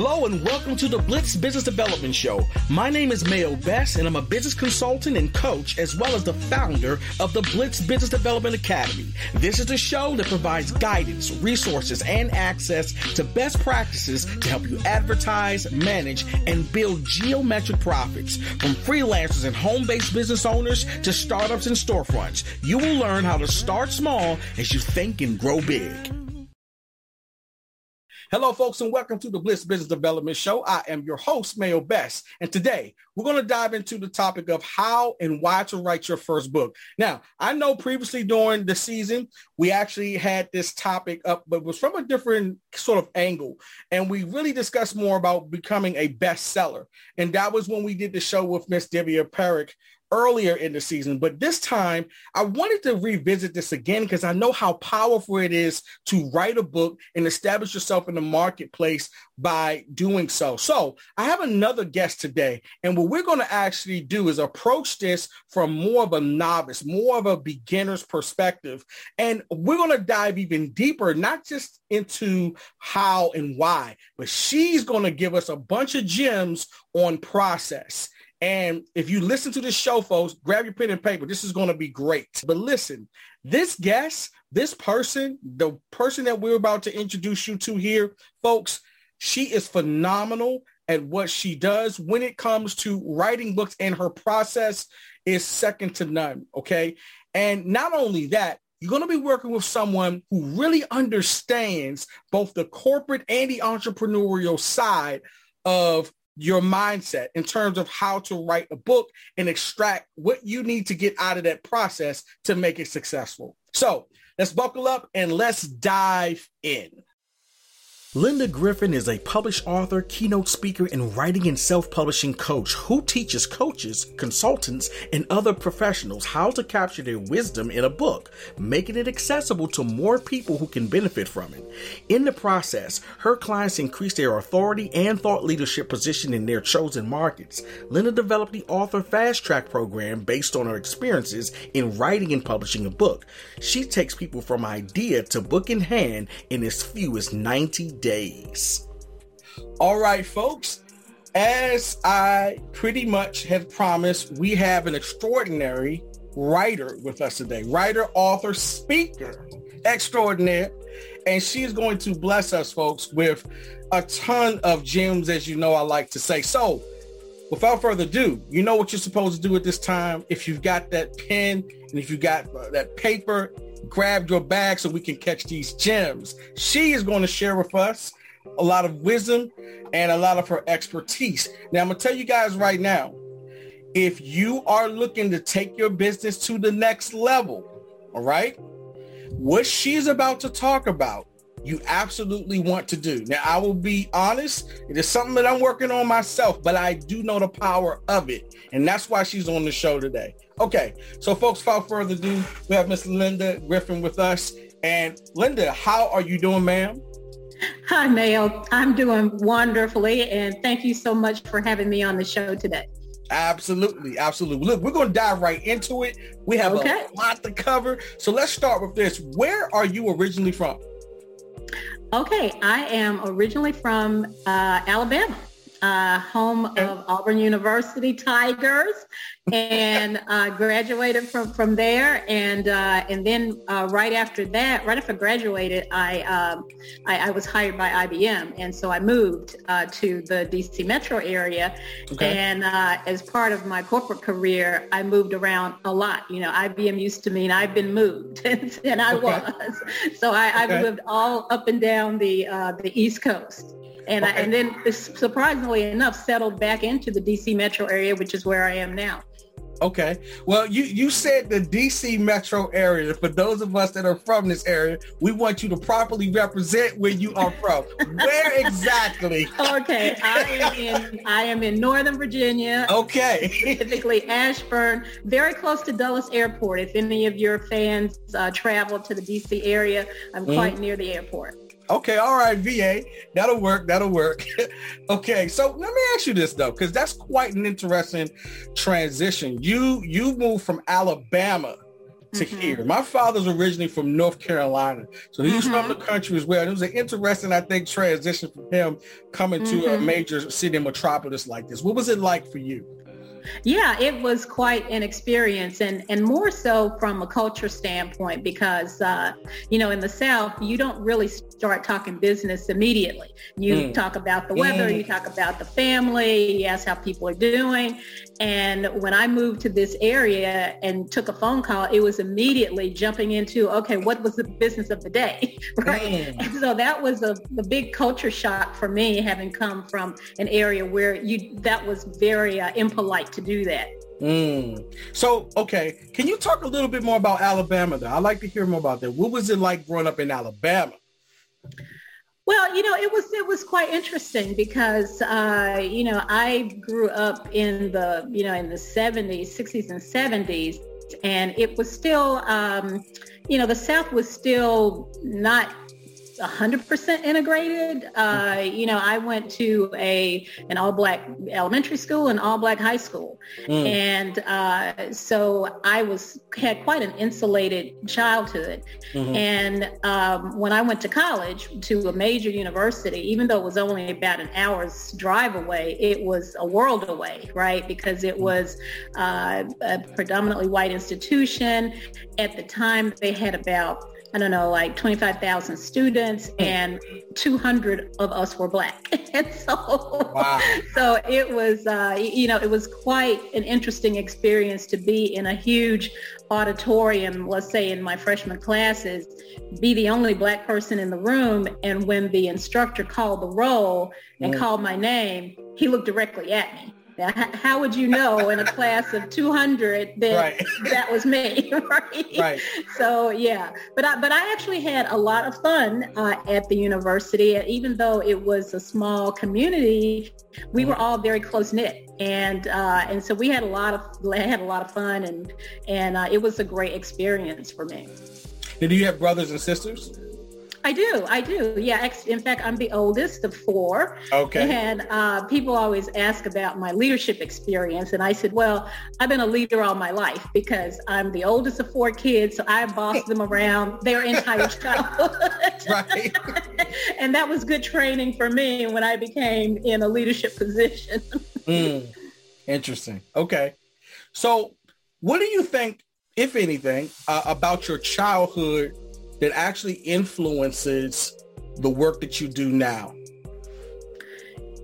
Hello and welcome to the Blitz Business Development Show. My name is Mayo Best and I'm a business consultant and coach as well as the founder of the Blitz Business Development Academy. This is the show that provides guidance, resources, and access to best practices to help you advertise, manage, and build geometric profits. From freelancers and home-based business owners to startups and storefronts, you will learn how to start small as you think and grow big. Hello, folks, and welcome to the Bliss Business Development Show. I am your host, Mayo Best, and today we're going to dive into the topic of how and why to write your first book. Now, I know previously during the season, we actually had this topic up, but was from a different sort of angle, and we really discussed more about becoming a bestseller. And that was when we did the show with Miss Divya Parekh earlier in the season, but this time I wanted to revisit this again because I know how powerful it is to write a book and establish yourself in the marketplace by doing so. So I have another guest today, and what we're going to actually do is approach this from more of a novice, more of a beginner's perspective. And we're going to dive even deeper, not just into how and why, but she's going to give us a bunch of gems on process. And if you listen to this show, folks, grab your pen and paper. This is going to be great. But listen, this guest, this person, the person that we're about to introduce you to here, folks, she is phenomenal at what she does when it comes to writing books and her process is second to none. Okay. And not only that, you're going to be working with someone who really understands both the corporate and the entrepreneurial side of your mindset in terms of how to write a book and extract what you need to get out of that process to make it successful. So let's buckle up and let's dive in. Linda Griffin is a published author, keynote speaker, and writing and self-publishing coach who teaches coaches, consultants, and other professionals how to capture their wisdom in a book, making it accessible to more people who can benefit from it. In the process, her clients increase their authority and thought leadership position in their chosen markets. Linda developed the Author Fast Track program based on her experiences in writing and publishing a book. She takes people from idea to book in hand in as few as 90 days. All right, folks. As I pretty much have promised, we have an extraordinary writer with us today. Writer, author, speaker extraordinaire. And she's going to bless us, folks, with a ton of gems, as you know I like to say. So without further ado, you know what you're supposed to do at this time. If you've got that pen and if you got that paper grab your bag so we can catch these gems. She is going to share with us a lot of wisdom and a lot of her expertise. Now, I'm going to tell you guys right now, if you are looking to take your business to the next level, all right, what she's about to talk about, you absolutely want to do. Now, I will be honest, it is something that I'm working on myself, but I do know the power of it. And that's why she's on the show today. Okay, so folks, without further ado, we have Miss Linda Griffin with us. And Linda, how are you doing, ma'am? Hi, Mayo. I'm doing wonderfully, and thank you so much for having me on the show today. Absolutely, absolutely. Look, we're going to dive right into it. We have okay. a lot to cover. So let's start with this. Where are you originally from? Okay, I am originally from uh, Alabama uh, home of Auburn University Tigers, and uh, graduated from from there. And uh, and then uh, right after that, right after I graduated, I, um, I, I was hired by IBM, and so I moved uh, to the DC metro area. Okay. And uh, as part of my corporate career, I moved around a lot. You know, IBM used to mean I've been moved, and I okay. was. So I, have okay. lived all up and down the the East Coast and okay. I, and then surprisingly enough settled back into the DC metro area, which is where I am now. Okay. Well, you you said the DC metro area. For those of us that are from this area, we want you to properly represent where you are from. where exactly? Okay, I am in I am in Northern Virginia. Okay. Specifically Ashburn, very close to Dulles Airport. If any of your fans uh, travel to the DC area, I'm quite mm-hmm. near the airport. Okay, all right, VA. That'll work. That'll work. okay, so let me ask you this though, because that's quite an interesting transition. You you moved from Alabama to mm-hmm. hear. My father's originally from North Carolina, so he's mm-hmm. from the country as well. And it was an interesting, I think, transition for him coming mm-hmm. to a mm-hmm. major city metropolis like this. What was it like for you? Yeah, it was quite an experience and, and more so from a culture standpoint because, uh, you know, in the South, you don't really start talking business immediately. You mm. talk about the weather, mm. you talk about the family, you ask how people are doing. And when I moved to this area and took a phone call, it was immediately jumping into, okay, what was the business of the day? right. Mm. And so that was a, a big culture shock for me, having come from an area where you that was very uh, impolite to do that. Mm. So, okay, can you talk a little bit more about Alabama? Though I'd like to hear more about that. What was it like growing up in Alabama? Well, you know, it was it was quite interesting because uh, you know I grew up in the you know in the seventies, sixties, and seventies, and it was still um, you know the South was still not 100% integrated. Uh, you know, I went to a an all black elementary school and all black high school, mm. and uh, so I was had quite an insulated childhood. Mm-hmm. And um, when I went to college to a major university, even though it was only about an hour's drive away, it was a world away, right? Because it mm. was uh, a predominantly white institution. At the time, they had about I don't know, like 25,000 students and 200 of us were black. and so, wow. so it was, uh, you know, it was quite an interesting experience to be in a huge auditorium, let's say in my freshman classes, be the only black person in the room. And when the instructor called the roll and mm. called my name, he looked directly at me. How would you know in a class of 200 that right. that was me, right? Right. So yeah, but I, but I actually had a lot of fun uh, at the university. Even though it was a small community, we were all very close knit, and uh, and so we had a lot of had a lot of fun, and and uh, it was a great experience for me. Did you have brothers and sisters? I do. I do. Yeah. In fact, I'm the oldest of four. Okay. And uh, people always ask about my leadership experience. And I said, well, I've been a leader all my life because I'm the oldest of four kids. So I bossed them around their entire childhood. right. and that was good training for me when I became in a leadership position. mm. Interesting. Okay. So what do you think, if anything, uh, about your childhood that actually influences the work that you do now?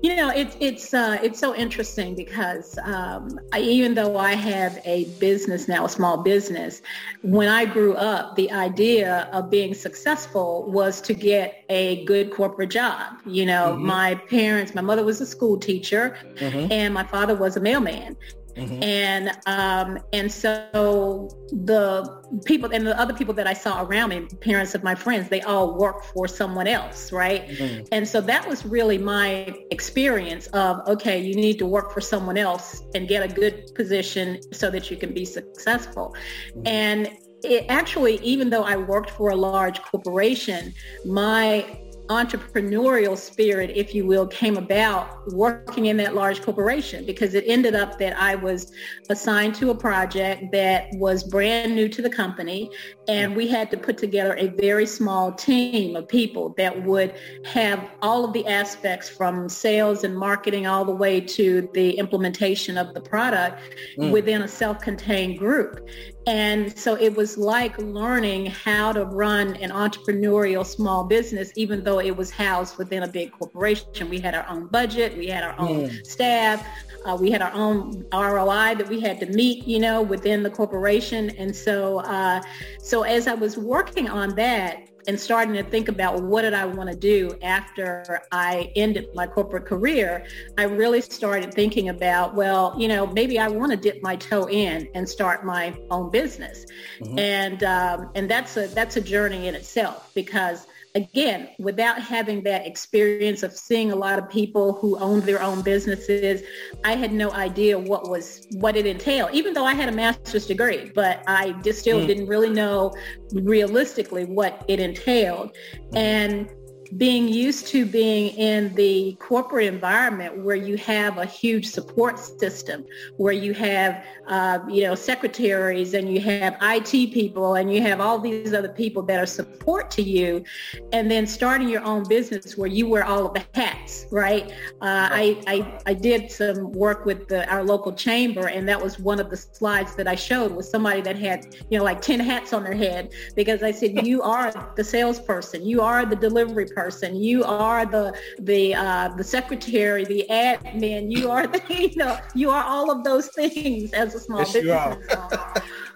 You know, it's it's uh, it's so interesting because um, I, even though I have a business now, a small business, when I grew up, the idea of being successful was to get a good corporate job. You know, mm-hmm. my parents, my mother was a school teacher, mm-hmm. and my father was a mailman. Mm-hmm. And um, and so the people and the other people that I saw around me, parents of my friends, they all work for someone else, right? Mm-hmm. And so that was really my experience of okay, you need to work for someone else and get a good position so that you can be successful. Mm-hmm. And it actually, even though I worked for a large corporation, my entrepreneurial spirit, if you will, came about working in that large corporation because it ended up that I was assigned to a project that was brand new to the company and we had to put together a very small team of people that would have all of the aspects from sales and marketing all the way to the implementation of the product mm. within a self-contained group. And so it was like learning how to run an entrepreneurial small business, even though it was housed within a big corporation. We had our own budget, we had our own mm. staff, uh, we had our own ROI that we had to meet, you know, within the corporation. And so, uh, so as I was working on that, and starting to think about what did I want to do after I ended my corporate career, I really started thinking about, well, you know, maybe I want to dip my toe in and start my own business. Mm-hmm. And um, and that's a that's a journey in itself because again, without having that experience of seeing a lot of people who owned their own businesses, I had no idea what was what it entailed. Even though I had a master's degree, but I just still mm. didn't really know realistically what it entailed. And being used to being in the corporate environment where you have a huge support system, where you have, uh, you know, secretaries and you have IT people and you have all these other people that are support to you, and then starting your own business where you wear all of the hats, right? Uh, I, I, I did some work with the, our local chamber, and that was one of the slides that I showed was somebody that had, you know, like 10 hats on their head because I said, you are the salesperson, you are the delivery person. You are the the uh, the secretary, the admin. You are the you know you are all of those things as a small yes, business.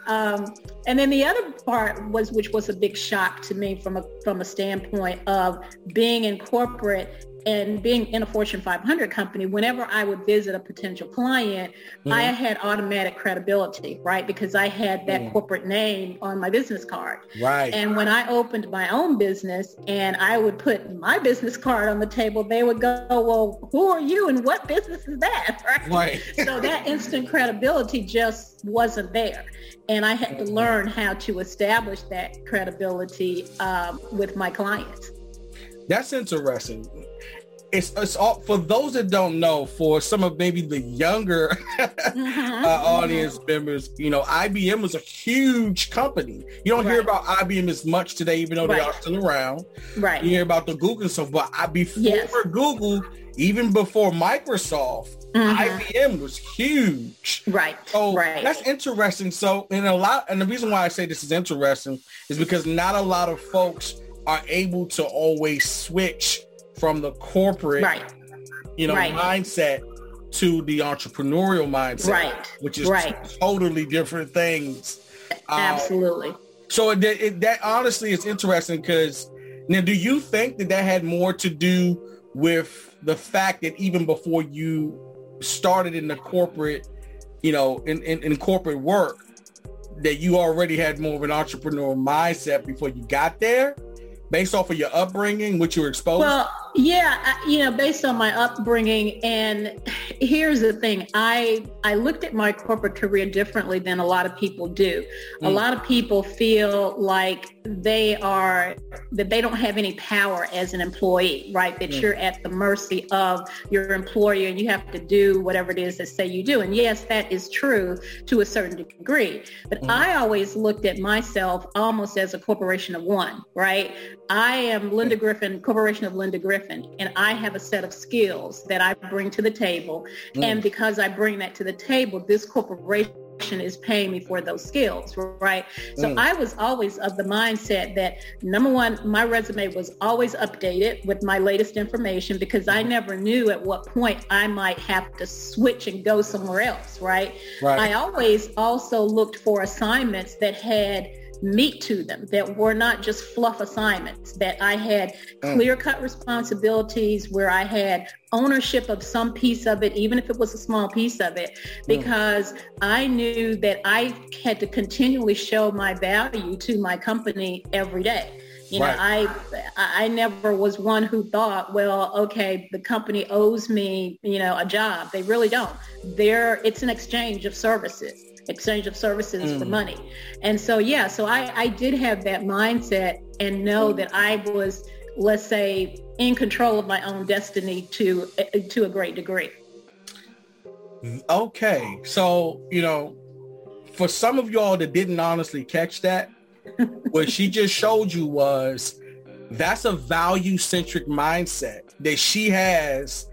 um, and then the other part was, which was a big shock to me from a from a standpoint of being in corporate and being in a Fortune 500 company, whenever I would visit a potential client. I had automatic credibility, right? Because I had that corporate name on my business card. Right. And when I opened my own business and I would put my business card on the table, they would go, well, who are you and what business is that? Right. right. so that instant credibility just wasn't there. And I had to learn how to establish that credibility um, with my clients. That's interesting it's it's all for those that don't know. For some of maybe the younger mm-hmm. uh, audience members, you know, IBM was a huge company. You don't right. hear about IBM as much today, even though right. they are still around. Right. You hear about the Google and stuff, but I, before yes. Google, even before Microsoft, mm-hmm. IBM was huge. Right. So right. that's interesting. So, in a lot, and the reason why I say this is interesting is because not a lot of folks are able to always switch from the corporate, right. you know, right. mindset to the entrepreneurial mindset, right. which is right. totally different things. Um, Absolutely. so it, it, that honestly is interesting because now, do you think that that had more to do with the fact that even before you started in the corporate, you know, in, in, in corporate work, that you already had more of an entrepreneurial mindset before you got there? Based off of your upbringing, what you were exposed? To? Well, yeah, you know, based on my upbringing, and here's the thing: I I looked at my corporate career differently than a lot of people do. Mm. A lot of people feel like they are that they don't have any power as an employee, right? That mm. you're at the mercy of your employer, and you have to do whatever it is that say you do. And yes, that is true to a certain degree. But mm. I always looked at myself almost as a corporation of one, right? I am Linda Griffin, Corporation of Linda Griffin and I have a set of skills that I bring to the table. Mm. And because I bring that to the table, this corporation is paying me for those skills, right? So mm. I was always of the mindset that number one, my resume was always updated with my latest information because I mm-hmm. never knew at what point I might have to switch and go somewhere else, right? right. I always also looked for assignments that had meat to them, that were not just fluff assignments, that I had mm. clear cut responsibilities where I had ownership of some piece of it, even if it was a small piece of it, mm. because mm. I knew that I had to continually show my value to my company every day. You know, right. I I never was one who thought, well, okay, the company owes me, you know, a job. They really don't. There, it's an exchange of services exchange of services mm. for money. And so, yeah, so I, I did have that mindset and know that I was, let's say, in control of my own destiny to, to a great degree. Okay. So, you know, for some of y'all that didn't honestly catch that, what she just showed you was that's a value centric mindset that she has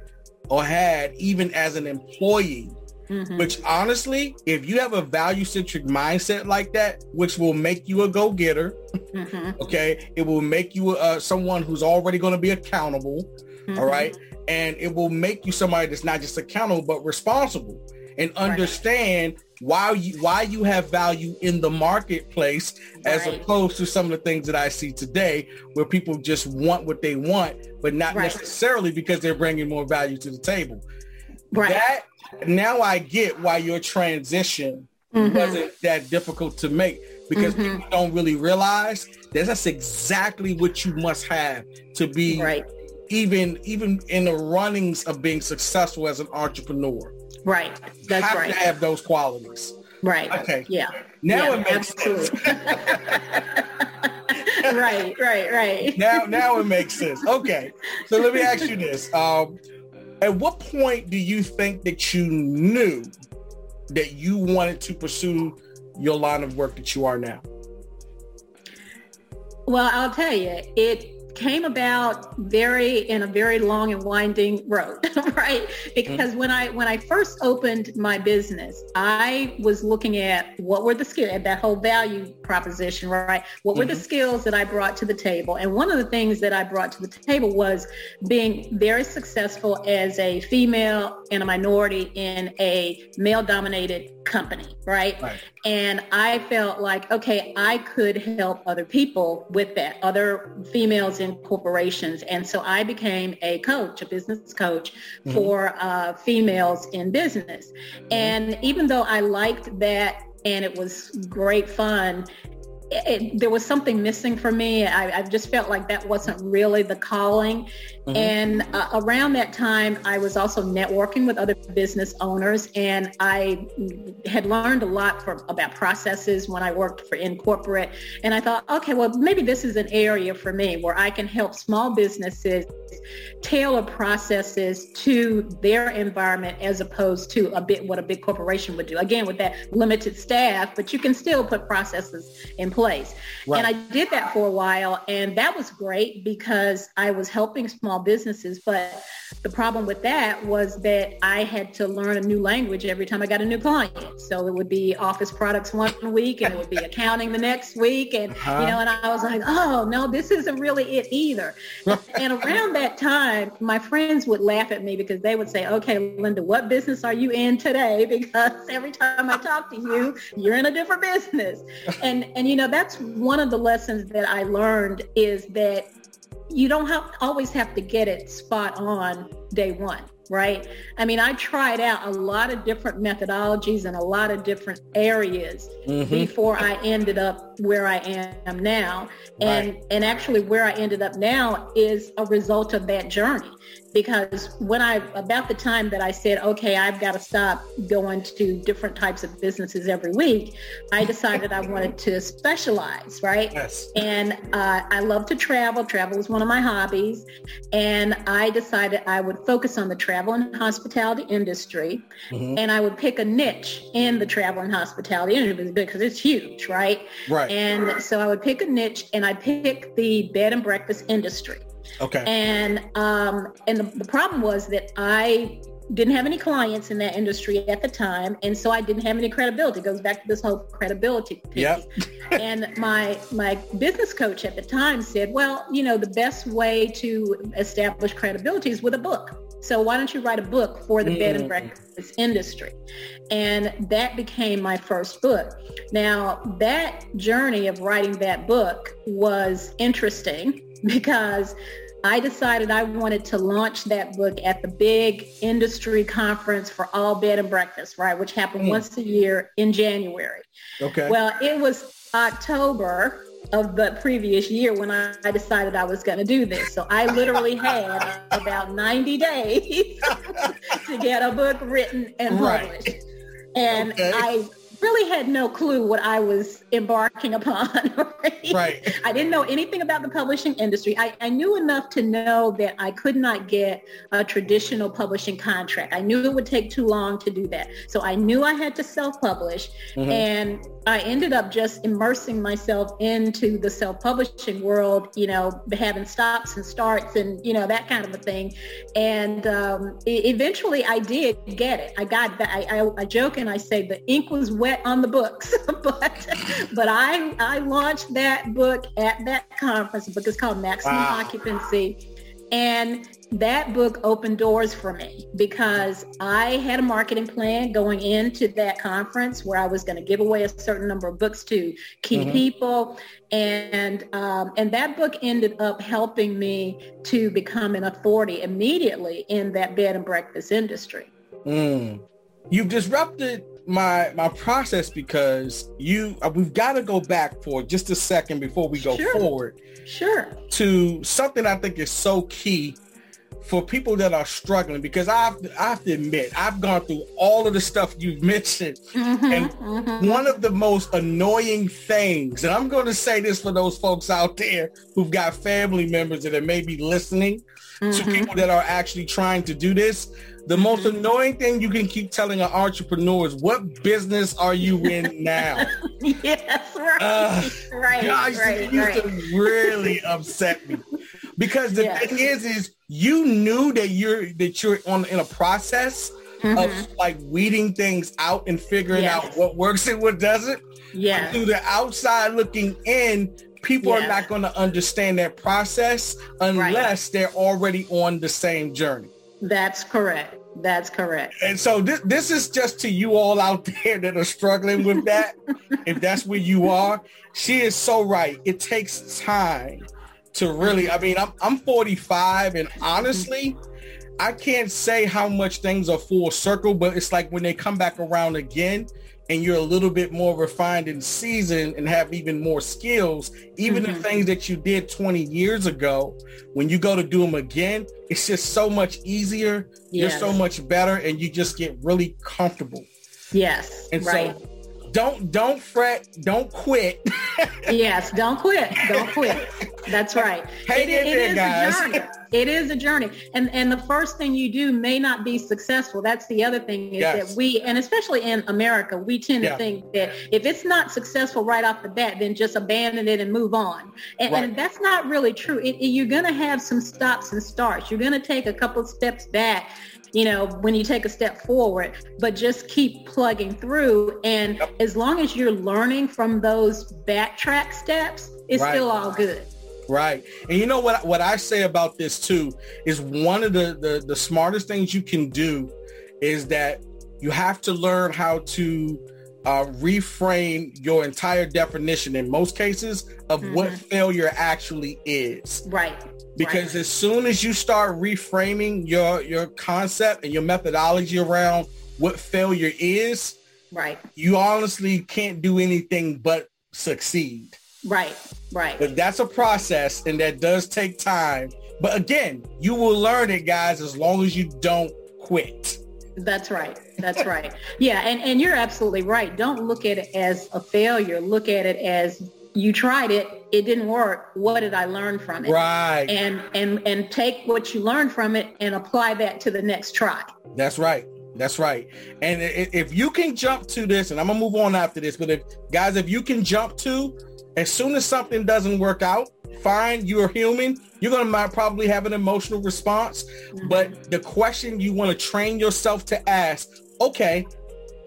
or had even as an employee Mm-hmm. Which honestly, if you have a value centric mindset like that, which will make you a go getter, mm-hmm. okay, it will make you uh, someone who's already going to be accountable, mm-hmm. all right, and it will make you somebody that's not just accountable but responsible and understand right. why you why you have value in the marketplace as right. opposed to some of the things that I see today where people just want what they want but not right. necessarily because they're bringing more value to the table. Right. That now I get why your transition mm-hmm. wasn't that difficult to make because mm-hmm. people don't really realize that that's exactly what you must have to be right. even even in the runnings of being successful as an entrepreneur. Right. That's have right. To have those qualities. Right. Okay. Yeah. Now yeah, it makes absolutely. sense. right, right, right. Now, now it makes sense. Okay, so let me ask you this: um, At what point do you think that you knew that you wanted to pursue your line of work that you are now? Well, I'll tell you, it came about very in a very long and winding road right because mm-hmm. when i when i first opened my business i was looking at what were the skills at that whole value proposition right what mm-hmm. were the mm-hmm. skills that i brought to the table and one of the things that i brought to the table was being very successful as a female and a minority in a male dominated company right? right and i felt like okay i could help other people with that other females in corporations. And so I became a coach, a business coach mm-hmm. for uh, females in business. Mm-hmm. And even though I liked that and it was great fun, it, there was something missing for me. I, I, just felt like that wasn't really the calling. Mm-hmm. And uh, around that time, I was also networking with other business owners, and I had learned a lot for, about processes when I worked for in corporate. And I thought, okay, well, maybe this is an area for me where I can help small businesses tailor processes to their environment as opposed to a bit what a big corporation would do. Again, with that limited staff, but you can still put processes in place. Right. And I did that for a while, and that was great because I was helping small businesses. But the problem with that was that I had to learn a new language every time I got a new client. So it would be office products one week, and it would be accounting the next week, and uh-huh. you know, and I was like, oh no, this isn't really it either. and around that time, my friends would laugh at me because they would say, okay, Linda, what business are you in today? Because every time I talk to you, you're in a different business. And, and you know, that's one of the lessons that I learned is that you don't have, always have to get it spot on day one right? I mean, I tried out a lot of different methodologies and a lot of different areas mm-hmm. before I ended up where I am now. And right. and actually where I ended up now is a result of that journey because when I about the time that I said, okay, I've got to stop going to different types of businesses every week, I decided I wanted to specialize, right? Yes. And uh, I love to travel. Travel is one of my hobbies, and I decided I would focus on the travel and hospitality industry, mm-hmm. and I would pick a niche in the travel and hospitality industry because it's huge, right? Right. And so I would pick a niche, and I pick the bed and breakfast industry. Okay. And um, and the, the problem was that I didn't have any clients in that industry at the time and so i didn't have any credibility it goes back to this whole credibility piece yep. and my my business coach at the time said well you know the best way to establish credibility is with a book so why don't you write a book for the mm. bed and mm. breakfast industry and that became my first book now that journey of writing that book was interesting because I decided I wanted to launch that book at the big industry conference for all bed and breakfast, right, which happened mm. once a year in January. Okay. Well, it was October of the previous year when I, decided I was going to do this. So I literally had about 90 days to get a book written and published. Right. And okay. I really had no clue what I was embarking upon. Right? right. I didn't know anything about the publishing industry. I, I, knew enough to know that I could not get a traditional publishing contract. I knew it would take too long to do that. So I knew I had to self-publish. Mm-hmm. And I ended up just immersing myself into the self-publishing world, you know, having stops and starts and, you know, that kind of a thing. And um, eventually I did get it. I got that. I, I, I, joke and I say the ink was wet on the books, but but I, I launched that book at that conference. The book is called Maximum wow. Occupancy. And that book opened doors for me because I had a marketing plan going into that conference where I was going to give away a certain number of books to key mm-hmm. people, and um, and that book ended up helping me to become an authority immediately in that bed and breakfast industry. Mm. You've disrupted my my process because you uh, we've got to go back for just a second before we go sure. forward. Sure. To something I think is so key for people that are struggling, because I have I have to admit, I've gone through all of the stuff you've mentioned. Mm-hmm, and mm-hmm. one of the most annoying things, and I'm going to say this for those folks out there who've got family members that are maybe listening mm-hmm. to people that are actually trying to do this. The most annoying thing you can keep telling an entrepreneur is, what business are you in now? yes, right. Uh, right, gosh, right, it used right. to really upset me. Because the yes. thing is, is you knew that you're that you're on in a process mm-hmm. of like weeding things out and figuring yes. out what works and what doesn't. Yeah. Through the outside looking in, people yes. are not going to understand that process unless right. they're already on the same journey. That's correct. That's correct. And so this this is just to you all out there that are struggling with that. if that's where you are, she is so right. It takes time to really, I mean, I'm, I'm 45 and honestly, I can't say how much things are full circle, but it's like when they come back around again and you're a little bit more refined and seasoned and have even more skills, even mm-hmm. the things that you did 20 years ago, when you go to do them again, it's just so much easier. Yes. You're so much better and you just get really comfortable. Yes. And right. so don't don't fret, don't quit. yes, don't quit. Don't quit. That's right. Hang it, it, it is guys. a journey. It is a journey. And and the first thing you do may not be successful. That's the other thing is yes. that we and especially in America, we tend yeah. to think that if it's not successful right off the bat, then just abandon it and move on. And, right. and that's not really true. It, you're going to have some stops and starts. You're going to take a couple of steps back you know, when you take a step forward, but just keep plugging through. And yep. as long as you're learning from those backtrack steps, it's right. still all good. Right. And you know what what I say about this too is one of the, the the smartest things you can do is that you have to learn how to uh, reframe your entire definition in most cases of mm-hmm. what failure actually is. Right because right. as soon as you start reframing your your concept and your methodology around what failure is right you honestly can't do anything but succeed right right but that's a process and that does take time but again you will learn it guys as long as you don't quit that's right. That's right. Yeah and and you're absolutely right. Don't look at it as a failure. Look at it as you tried it. It didn't work. What did i learn from it? Right. And and and take what you learned from it and apply that to the next try. That's right. That's right. And if you can jump to this and i'm gonna move on after this but if guys if you can jump to as soon as something doesn't work out fine you're human you're gonna probably have an emotional response but the question you want to train yourself to ask okay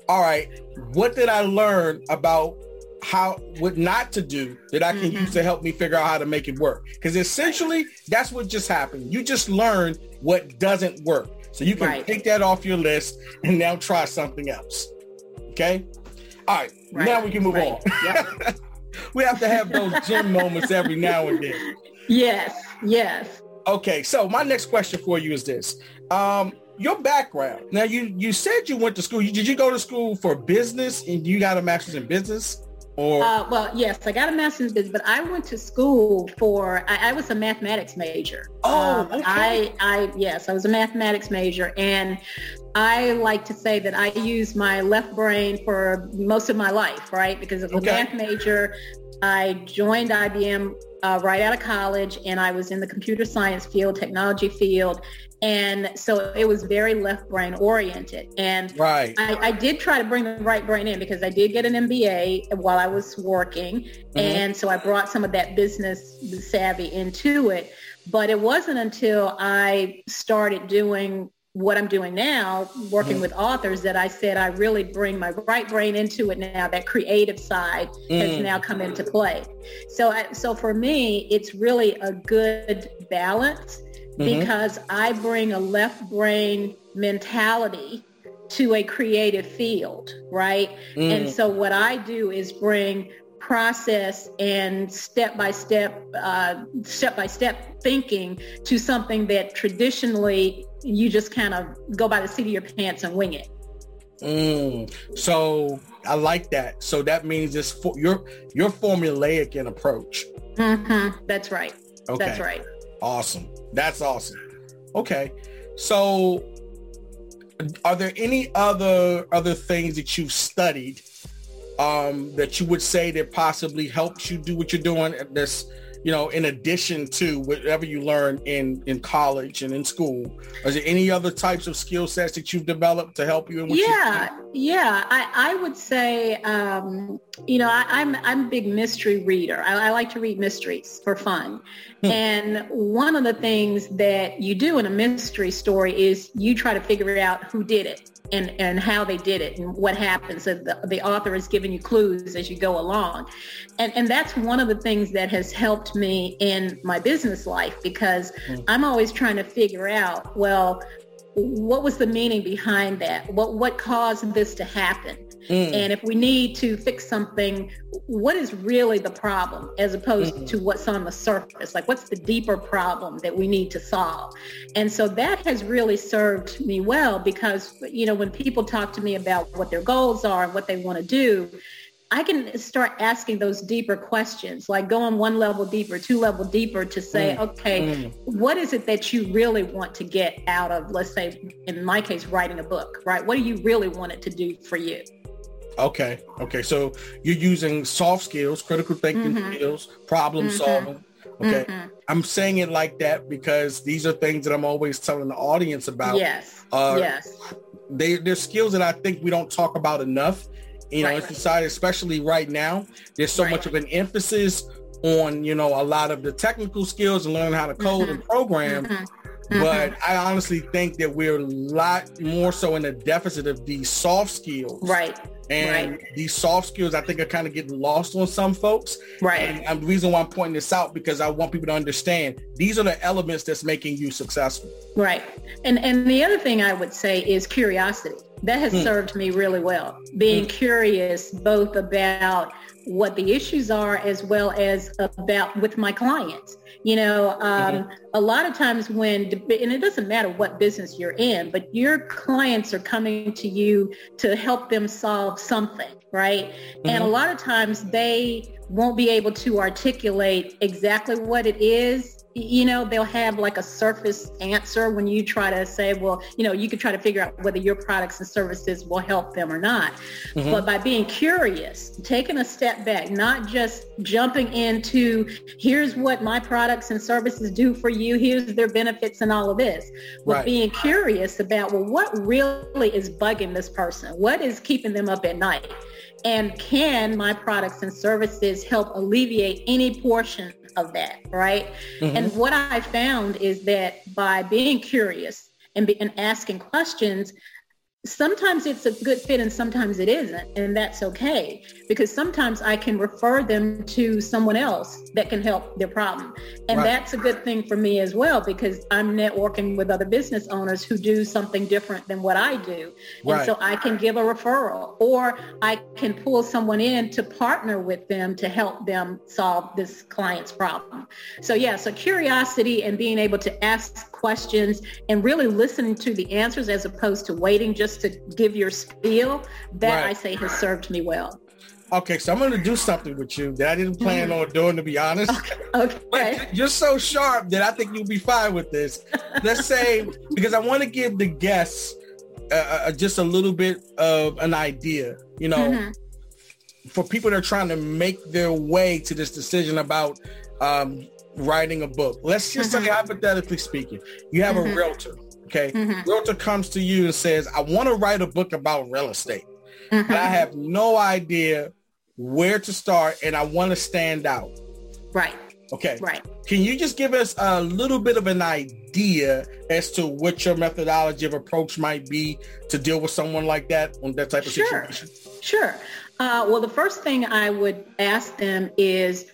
all right what did i learn about how what not to do that I can mm-hmm. use to help me figure out how to make it work. Because essentially that's what just happened. You just learned what doesn't work. So you can right. take that off your list and now try something else. Okay? All right. right. Now we can move right. on. Yep. we have to have those gym moments every now and then. Yes. Yes. Okay. So my next question for you is this. Um, your background. Now you you said you went to school. Did you go to school for business and you got a master's in business? Or uh, well, yes, I got a master's in business, but I went to school for. I, I was a mathematics major. Oh, um, okay. I, I yes, I was a mathematics major, and I like to say that I used my left brain for most of my life, right? Because as a math major, I joined IBM uh, right out of college and I was in the computer science field, technology field. And so it was very left brain oriented. And right. I, I, did try to bring the right brain in because I did get an MBA while I was working. Mm-hmm. And so I brought some of that business savvy into it. But it wasn't until I started doing what I'm doing now, working mm. with authors, that I said I really bring my right brain into it now. That creative side mm. has now come into play. So, I, so for me, it's really a good balance mm-hmm. because I bring a left brain mentality to a creative field, right? Mm. And so what I do is bring process and step by step, uh, step by step thinking to something that traditionally you just kind of go by the seat of your pants and wing it. Mm, so I like that. So that means it's for your your formulaic in approach. Mm-hmm. That's right. Okay. That's right. Awesome. That's awesome. Okay. So are there any other other things that you've studied um, that you would say that possibly helps you do what you're doing that's you know in addition to whatever you learn in in college and in school. Is there any other types of skill sets that you've developed to help you in what yeah yeah. I, I would say um, you know I, am I'm, I'm a big mystery reader. I, I like to read mysteries for fun. Hmm. and one of the things that you do in a mystery story is you try to figure out who did it and, and how they did it and what happens. So the, the author is giving you clues as you go along. And, and that's one of the things that has helped me in my business life because mm. I'm always trying to figure out, well, what was the meaning behind that? What, what caused this to happen? Mm. And if we need to fix something, what is really the problem as opposed mm to what's on the surface? Like what's the deeper problem that we need to solve? And so that has really served me well because, you know, when people talk to me about what their goals are and what they want to do, I can start asking those deeper questions, like going one level deeper, two level deeper to say, mm. okay, mm. what is it that you really want to get out of, let's say, in my case, writing a book, right? What do you really want it to do for you? Okay. Okay. So you're using soft skills, critical thinking mm-hmm. skills, problem mm-hmm. solving. Okay. Mm-hmm. I'm saying it like that because these are things that I'm always telling the audience about. Yes. Uh, yes. They, they're skills that I think we don't talk about enough. You know, right. in society, especially right now, there's so right. much of an emphasis on, you know, a lot of the technical skills and learning how to code and mm-hmm. program. Mm-hmm. But I honestly think that we're a lot more so in a deficit of these soft skills. Right and right. these soft skills, I think, are kind of getting lost on some folks. Right. And, and the reason why I'm pointing this out because I want people to understand these are the elements that's making you successful. Right. And and the other thing I would say is curiosity. That has hmm. served me really well. Being hmm. curious both about what the issues are as well as about with my clients. You know, um, mm-hmm. a lot of times when, and it doesn't matter what business you're in, but your clients are coming to you to help them solve something, right? Mm-hmm. And a lot of times they won't be able to articulate exactly what it is you know, they'll have like a surface answer when you try to say, well, you know, you could try to figure out whether your products and services will help them or not. Mm-hmm. But by being curious, taking a step back, not just jumping into here's what my products and services do for you, here's their benefits and all of this, but right. being curious about, well, what really is bugging this person? What is keeping them up at night? And can my products and services help alleviate any portion of that, right? Mm-hmm. And what I found is that by being curious and, be, and asking questions, sometimes it's a good fit and sometimes it isn't and that's okay because sometimes i can refer them to someone else that can help their problem. And right. that's a good thing for me as well because i'm networking with other business owners who do something different than what i do. And so i can give a referral or i can pull someone in to partner with them to help them solve this client's problem. So yeah so curiosity and being able to ask questions and really listening to the answers as opposed to waiting just to give your spiel, that right. I say has served me well. Okay, so I'm going to do something with you that I didn't plan mm-hmm. on doing, to be honest. Okay. But you're so sharp that I think you'll be fine with this. Let's say, because I want to give the guests uh, uh, uh, just a little bit of an idea, you know, mm-hmm. for people that are trying to make their way to this decision about um, writing a book. Let's just mm-hmm. say, hypothetically speaking, you have mm-hmm. a realtor. Okay, mm-hmm. realtor comes to you and says, "I want to write a book about real estate, but I mm-hmm. have no idea where to start, and I want to stand out." Right. Okay. Right. Can you just give us a little bit of an idea as to what your methodology of approach might be to deal with someone like that on that type of sure. situation? Sure. Uh, well, the first thing I would ask them is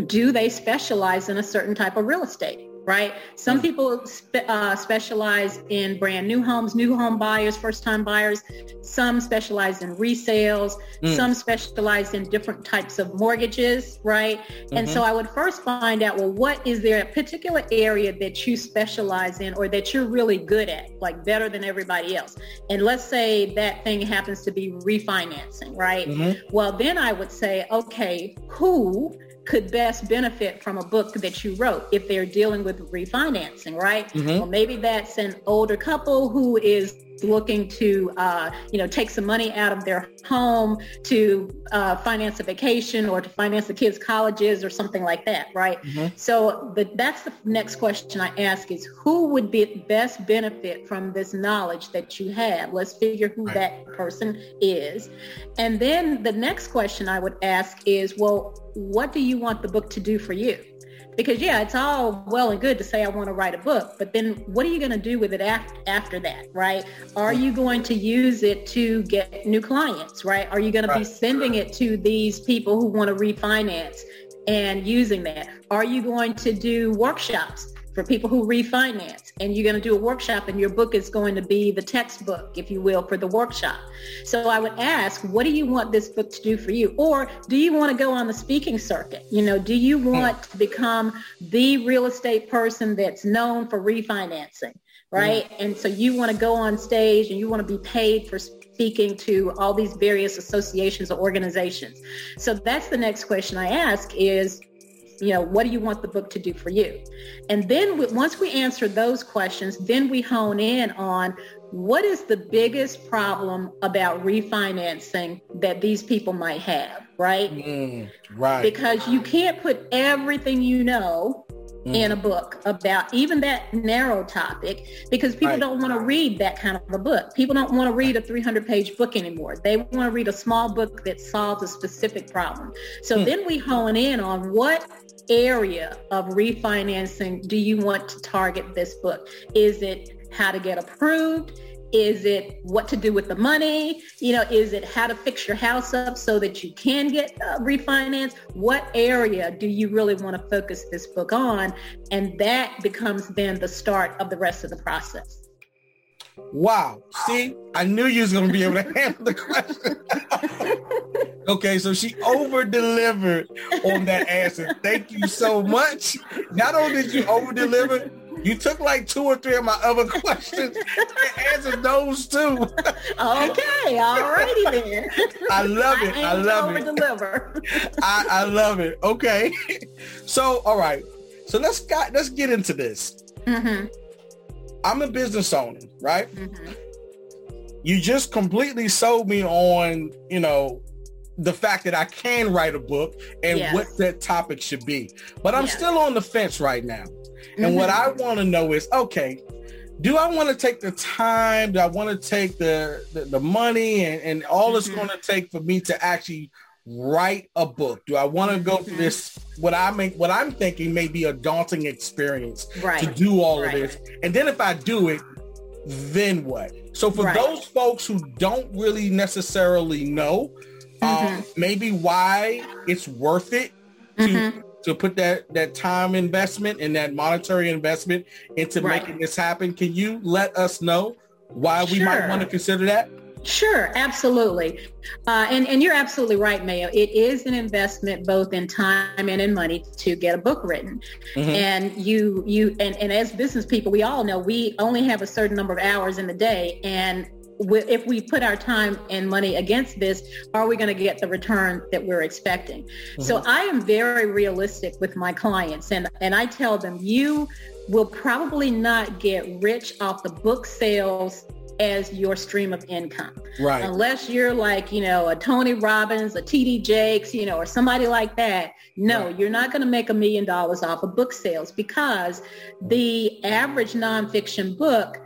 do they specialize in a certain type of real estate? right? Some mm. people spe- uh, specialize in brand new homes, new home buyers, first time buyers. Some specialize in resales. Mm. Some specialize in different types of mortgages, right? Mm-hmm. And so mm-hmm. I would first find out, well, what is there a particular area that you specialize in or that you're really good at, like better than everybody else? And let's say that thing happens to be refinancing, right? Mm-hmm. Well, then I would say, okay, who could best benefit from a book that you wrote if they're dealing with refinancing, right? Mm-hmm. Well, maybe that's an older couple who is looking to, uh, you know, take some money out of their home to uh, finance a vacation or to finance the kids' colleges or something like that, right? Mm-hmm. So the, that's the next question I ask is who would be best benefit from this knowledge that you have? Let's figure who right. that person is. And then the next question I would ask is, well, what do you want the book to do for you? because yeah, it's all well and good to say I want to write a book, but then what are you going to do with it after, after that, right? Are you going to use it to get new clients, right? Are you going to be sending it to these people who want to refinance and using that? Are you going to do workshops? For people who refinance and you're going to do a workshop and your book is going to be the textbook if you will for the workshop. So i would ask what do you want this book to do for you? Or do you want to go on the speaking circuit? You know do you hmm. want to become the real estate person that's known for refinancing right? Mm. and so you want to go on stage and you want to be paid for speaking to all these various associations or organizations. So that's the next question i ask is you know, what do you want the book to do for you? And then once we answer those questions, then we hone in on what is the biggest problem about refinancing that these people might have, right? Mm, right. Because you can't put everything you know mm. in a book about even that narrow topic because people right. don't want to read that kind of a book. People don't want to read a 300 page book anymore. They want to read a small book that solves a specific problem. So mm. then we hone in on what area of refinancing do you want to target this book? Is it how to get approved? Is it what to do with the money? You know, is it how to fix your house up so that you can get uh, refinance? What area do you really want to focus this book on? And that becomes then the start of the rest of the process. Wow. See, I knew you was going to be able to handle the question. okay, so she over delivered on that answer. Thank you so much. Not only did you over deliver, you took like two or three of my other questions and answered those too. okay, all righty then. I love it. I, I love it. Deliver. I, I love it. Okay. So, all right. So let's got let's get into this. Mm-hmm. I'm a business owner, right? Mm-hmm. You just completely sold me on, you know, the fact that I can write a book and yes. what that topic should be. But I'm yes. still on the fence right now. Mm-hmm. And what I want to know is, okay, do I want to take the time? Do I want to take the, the, the money and, and all mm-hmm. it's going to take for me to actually write a book? Do I want to go through mm-hmm. this? What I make, what I'm thinking may be a daunting experience right. to do all right. of this. And then if I do it, then what? So for right. those folks who don't really necessarily know, um, mm-hmm. um, maybe why it's worth it to mm-hmm. To put that that time investment and that monetary investment into making this happen, can you let us know why we might want to consider that? Sure, absolutely. Uh, and, and you're absolutely right, Mayo. It is an investment both in time and in money to get a book written. Mm-hmm. And you, you, and, and as business people, we all know we only have a certain number of hours in the day. And if we put our time and money against this, are we going to get the return that we're expecting? Mm-hmm. So I am very realistic with my clients and, and I tell them you will probably not get rich off the book sales as your stream of income. Right. Unless you're like, you know, a Tony Robbins, a TD Jakes, you know, or somebody like that. No, right. you're not going to make a million dollars off of book sales because the average nonfiction book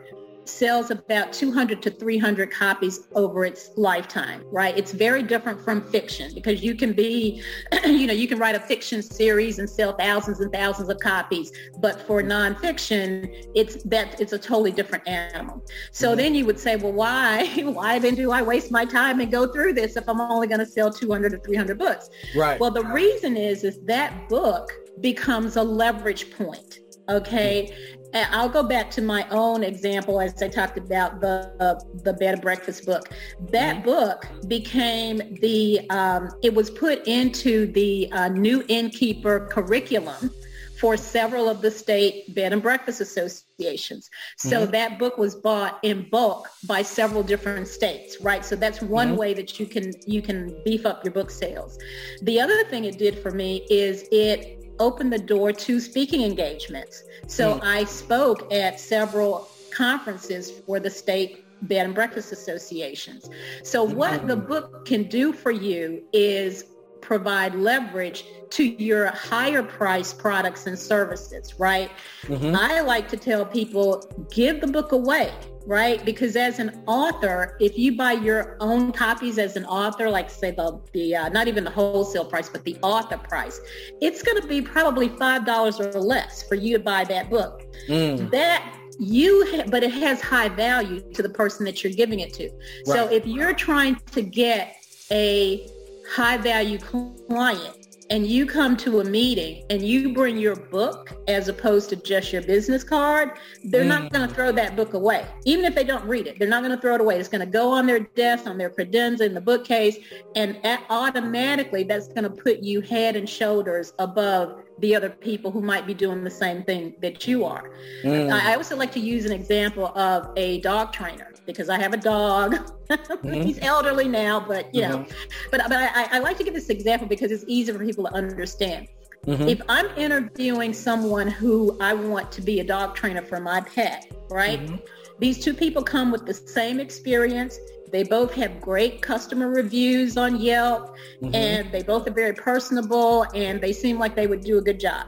sells about 200 to 300 copies over its lifetime, right? It's very different from fiction because you can be, you know, you can write a fiction series and sell thousands and thousands of copies. But for nonfiction, it's that it's a totally different animal. So mm-hmm. then you would say, well, why, why then do I waste my time and go through this if I'm only going to sell 200 to 300 books? Right. Well, the reason is, is that book becomes a leverage point okay I'll go back to my own example as I talked about the uh, the bed and breakfast book. That mm-hmm. book became the um, it was put into the uh, new innkeeper curriculum for several of the state bed and breakfast associations. So mm-hmm. that book was bought in bulk by several different states, right? So that's one mm-hmm. way that you can you can beef up your book sales. The other thing it did for me is it opened the door to speaking engagements. So mm-hmm. I spoke at several conferences for the state bed and breakfast associations. So what the mm-hmm. book can do for you is provide leverage to your higher price products and services, right? Mm-hmm. I like to tell people, give the book away, right? Because as an author, if you buy your own copies as an author, like say the, the uh, not even the wholesale price, but the author price, it's going to be probably $5 or less for you to buy that book. Mm. That you ha- but it has high value to the person that you're giving it to right. so if you're trying to get a high value client and you come to a meeting and you bring your book as opposed to just your business card, they're mm. not going to throw that book away. Even if they don't read it, they're not going to throw it away. It's going to go on their desk, on their credenza in the bookcase, and automatically that's going to put you head and shoulders above the other people who might be doing the same thing that you are. Mm. I also like to use an example of a dog trainer because I have a dog. Mm-hmm. He's elderly now, but you know, mm-hmm. but but I, I like to give this example because it's easy for people to understand. Mm-hmm. If I'm interviewing someone who I want to be a dog trainer for my pet, right? Mm-hmm. These two people come with the same experience. They both have great customer reviews on Yelp mm-hmm. and they both are very personable and they seem like they would do a good job.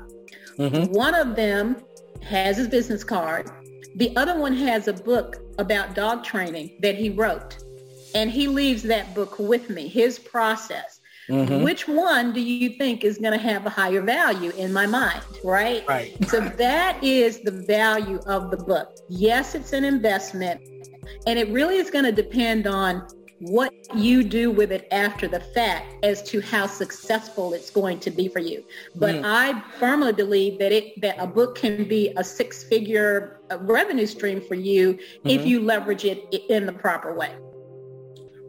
Mm-hmm. One of them has his business card. The other one has a book about dog training that he wrote. And he leaves that book with me, his process. Mm-hmm. Which one do you think is going to have a higher value in my mind, right? Right. So that is the value of the book. Yes, it's an investment, and it really is going to depend on what you do with it after the fact as to how successful it's going to be for you. But mm. I firmly believe that it that a book can be a six-figure uh, revenue stream for you mm-hmm. if you leverage it in the proper way.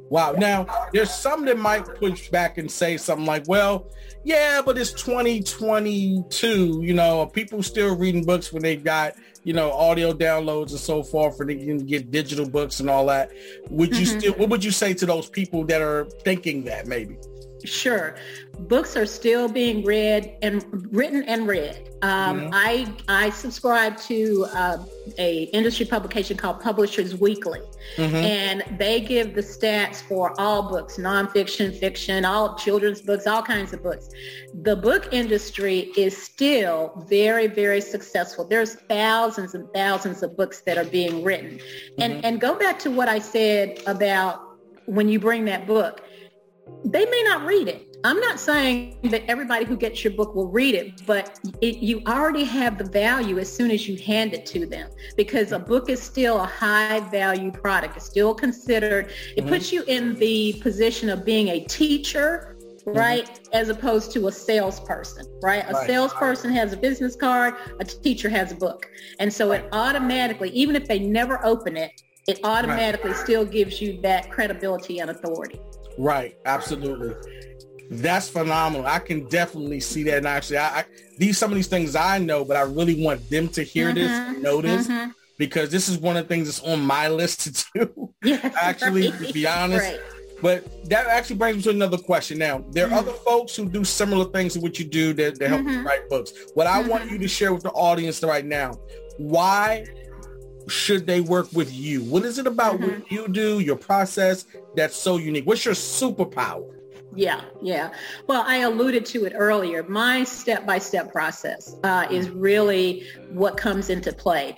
Wow. Now, there's some that might push back and say something like, well, yeah, but it's 2022, you know, people still reading books when they've got you know, audio downloads and so forth, and they can get digital books and all that. Would you mm-hmm. still, what would you say to those people that are thinking that maybe? Sure. Books are still being read and written and read. Um, mm-hmm. I I subscribe to uh, a industry publication called Publishers Weekly, mm-hmm. and they give the stats for all books, nonfiction, fiction, all children's books, all kinds of books. The book industry is still very very successful. There's thousands and thousands of books that are being written, mm-hmm. and and go back to what I said about when you bring that book they may not read it. I'm not saying that everybody who gets your book will read it, but it, you already have the value as soon as you hand it to them because a book is still a high value product. It's still considered, it mm-hmm. puts you in the position of being a teacher right? Mm-hmm. As opposed to a salesperson, right? A right. salesperson has a business card, a teacher has a book. And so it automatically, even if they never open it, it automatically right. still gives you that credibility and authority. Right. Absolutely. That's phenomenal. I can definitely see that. And actually, I, I these some of these things I know, but I really want them to hear mm-hmm. this, know this, mm-hmm. because this is one of the things that's on my list to do. Actually, right. to be honest. Right. But that actually brings me to another question. Now, there are mm-hmm. other folks who do similar things to what you do that, that help you mm-hmm. write books. What I want mm-hmm. you to share with the audience right now, why should they work with you? What is it about mm-hmm. what you do, your process that's so unique? What's your superpower? Yeah, yeah. Well, I alluded to it earlier. My step-by-step process uh, is really what comes into play.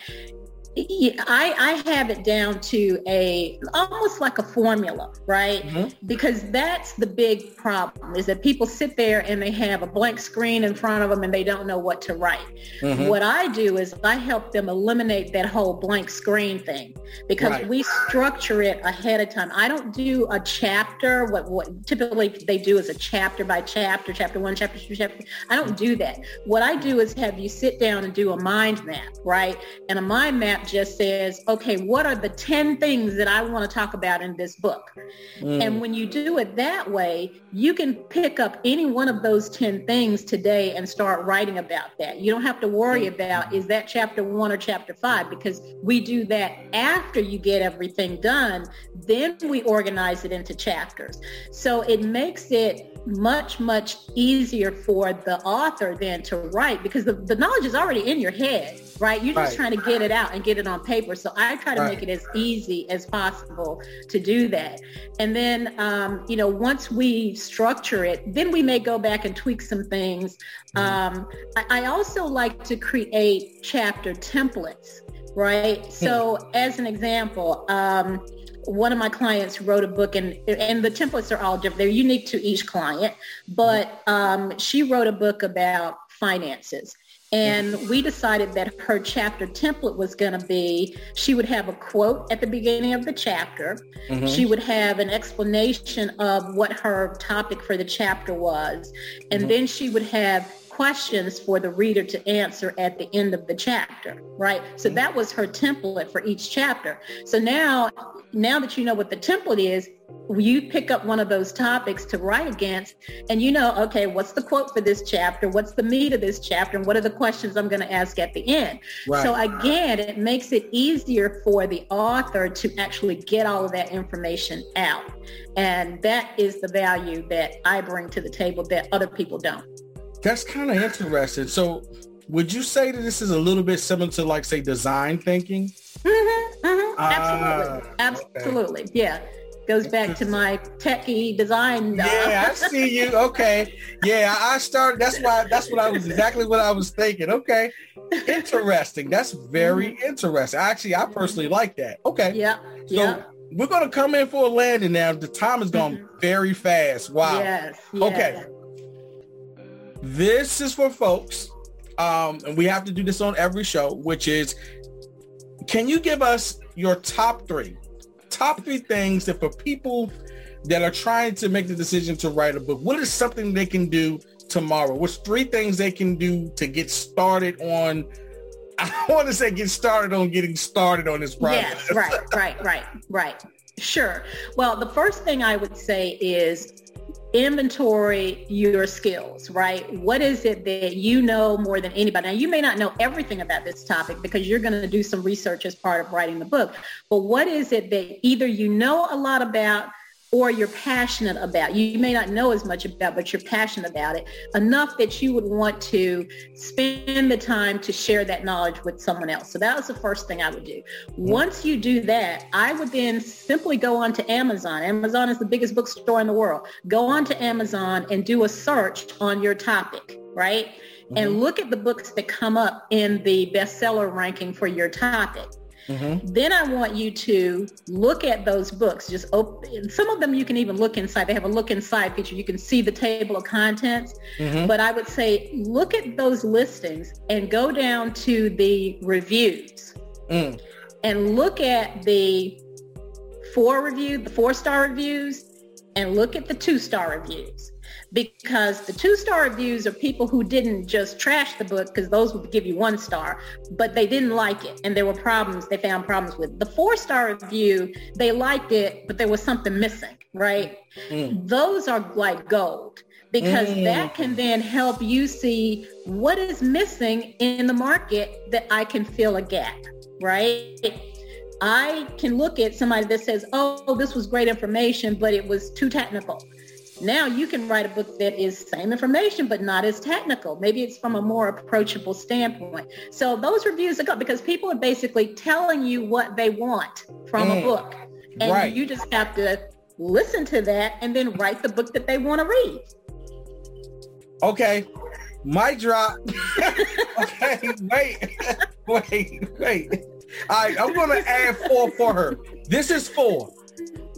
I, I have it down to a almost like a formula, right? Mm-hmm. Because that's the big problem is that people sit there and they have a blank screen in front of them and they don't know what to write. Mm-hmm. What I do is I help them eliminate that whole blank screen thing because right. we structure it ahead of time. I don't do a chapter. What, what typically they do is a chapter by chapter, chapter one, chapter two, chapter. I don't do that. What I do is have you sit down and do a mind map, right? And a mind map just says, okay, what are the 10 things that I want to talk about in this book? Mm. And when you do it that way, you can pick up any one of those 10 things today and start writing about that. You don't have to worry about is that chapter one or chapter five because we do that after you get everything done. Then we organize it into chapters. So it makes it much, much easier for the author than to write because the, the knowledge is already in your head, right? You're just right. trying to get it out and get it on paper. So I try to right. make it as easy as possible to do that. And then, um, you know, once we structure it, then we may go back and tweak some things. Mm-hmm. Um, I, I also like to create chapter templates right? Hmm. So as an example, um, one of my clients wrote a book and and the templates are all different. They're unique to each client, but um, she wrote a book about finances. And we decided that her chapter template was going to be, she would have a quote at the beginning of the chapter. Mm-hmm. She would have an explanation of what her topic for the chapter was. And mm-hmm. then she would have questions for the reader to answer at the end of the chapter, right? So mm-hmm. that was her template for each chapter. So now, now that you know what the template is, you pick up one of those topics to write against and you know, okay, what's the quote for this chapter? What's the meat of this chapter? And what are the questions I'm going to ask at the end? Right. So again, it makes it easier for the author to actually get all of that information out. And that is the value that I bring to the table that other people don't. That's kind of interesting. So would you say that this is a little bit similar to like say design thinking? Mm-hmm, mm-hmm. Absolutely. Uh, Absolutely. Okay. Yeah. Goes back to my techie design. Yeah, I see you. Okay. Yeah, I started. That's why. That's what I was exactly what I was thinking. Okay. Interesting. That's very mm-hmm. interesting. Actually, I personally like that. Okay. Yeah. So yeah. we're gonna come in for a landing now. The time is going mm-hmm. very fast. Wow. Yes. yes. Okay. This is for folks, um, and we have to do this on every show, which is, can you give us your top three, top three things that for people that are trying to make the decision to write a book, what is something they can do tomorrow? What's three things they can do to get started on? I want to say get started on getting started on this process. Yes, right, right, right, right. Sure. Well, the first thing I would say is inventory your skills, right? What is it that you know more than anybody? Now, you may not know everything about this topic because you're going to do some research as part of writing the book, but what is it that either you know a lot about or you're passionate about. You may not know as much about, but you're passionate about it enough that you would want to spend the time to share that knowledge with someone else. So that was the first thing I would do. Once you do that, I would then simply go on to Amazon. Amazon is the biggest bookstore in the world. Go on to Amazon and do a search on your topic, right? Mm-hmm. And look at the books that come up in the bestseller ranking for your topic. Mm-hmm. Then I want you to look at those books. Just open. Some of them you can even look inside. They have a look inside feature. You can see the table of contents. Mm-hmm. But I would say look at those listings and go down to the reviews mm. and look at the four review, the four star reviews, and look at the two star reviews because the two star reviews are people who didn't just trash the book because those would give you one star, but they didn't like it and there were problems they found problems with. The four star review, they liked it, but there was something missing, right? Mm. Those are like gold because mm. that can then help you see what is missing in the market that I can fill a gap, right? I can look at somebody that says, oh, this was great information, but it was too technical. Now you can write a book that is same information, but not as technical. Maybe it's from a more approachable standpoint. So those reviews are good because people are basically telling you what they want from mm, a book. And right. you just have to listen to that and then write the book that they want to read. Okay. My drop. okay, wait, wait, wait. All right, I'm gonna add four for her. This is four.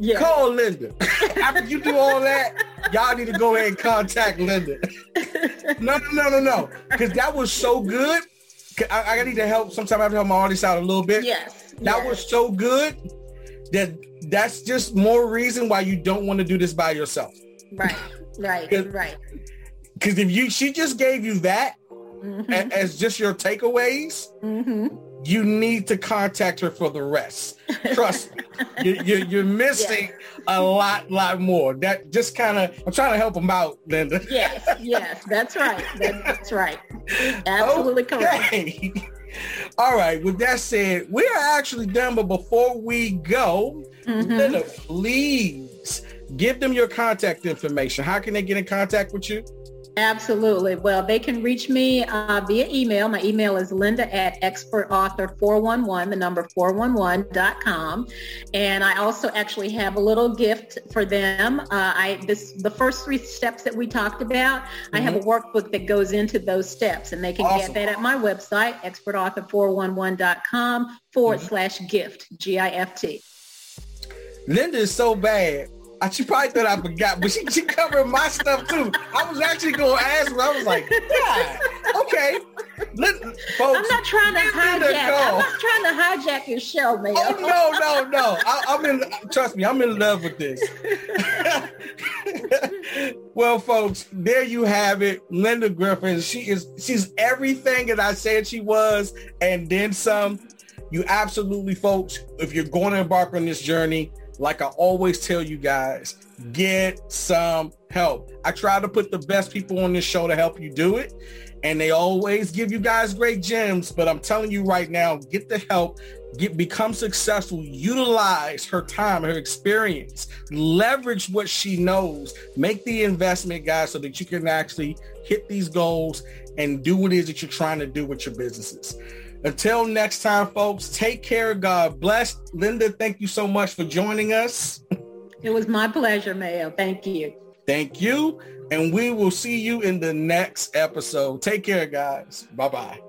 Yeah. Call Linda. After you do all that, y'all need to go ahead and contact Linda. no, no, no, no, no. Because that was so good. I, I, need to help. Sometimes I have to help my audience out a little bit. Yes. That yes. was so good that that's just more reason why you don't want to do this by yourself. Right. Right. right. Because if you, she just gave you that mm-hmm. as just your takeaways. Mm-hmm you need to contact her for the rest. Trust me, you, you, you're missing yes. a lot, lot more. That just kind of, I'm trying to help them out, Linda. Yes, yes, that's right. That's right. Absolutely okay. correct. All right. With that said, we are actually done. But before we go, mm-hmm. Linda, please give them your contact information. How can they get in contact with you? Absolutely. Well, they can reach me uh, via email. My email is linda at expertauthor411, the number 411.com. And I also actually have a little gift for them. Uh, I this the first three steps that we talked about, mm-hmm. I have a mm-hmm. workbook that goes into those steps. And they can awesome. get that at my website, expertauthor411.com forward mm-hmm. slash gift, G-I-F-T. Linda is so bad she probably thought I forgot, but she, she covered my stuff too. I was actually going to ask but I was like, yeah, okay. Let, folks, I'm not trying to hijack. I'm not trying to hijack your show, man. Oh no, no, no. I, I'm in. Trust me, I'm in love with this. well, folks, there you have it. Linda Griffin. She is. She's everything that I said she was, and then some. You absolutely, folks. If you're going to embark on this journey, like I always tell you guys, get some help. I try to put the best people on this show to help you do it. And they always give you guys great gems. But I'm telling you right now, get the help, get become successful, utilize her time, her experience, leverage what she knows, make the investment, guys, so that you can actually hit these goals and do what it is that you're trying to do with your businesses. Until next time, folks, take care. God bless. Linda, thank you so much for joining us. It was my pleasure, Mayo. Thank you. Thank you. And we will see you in the next episode. Take care, guys. Bye-bye.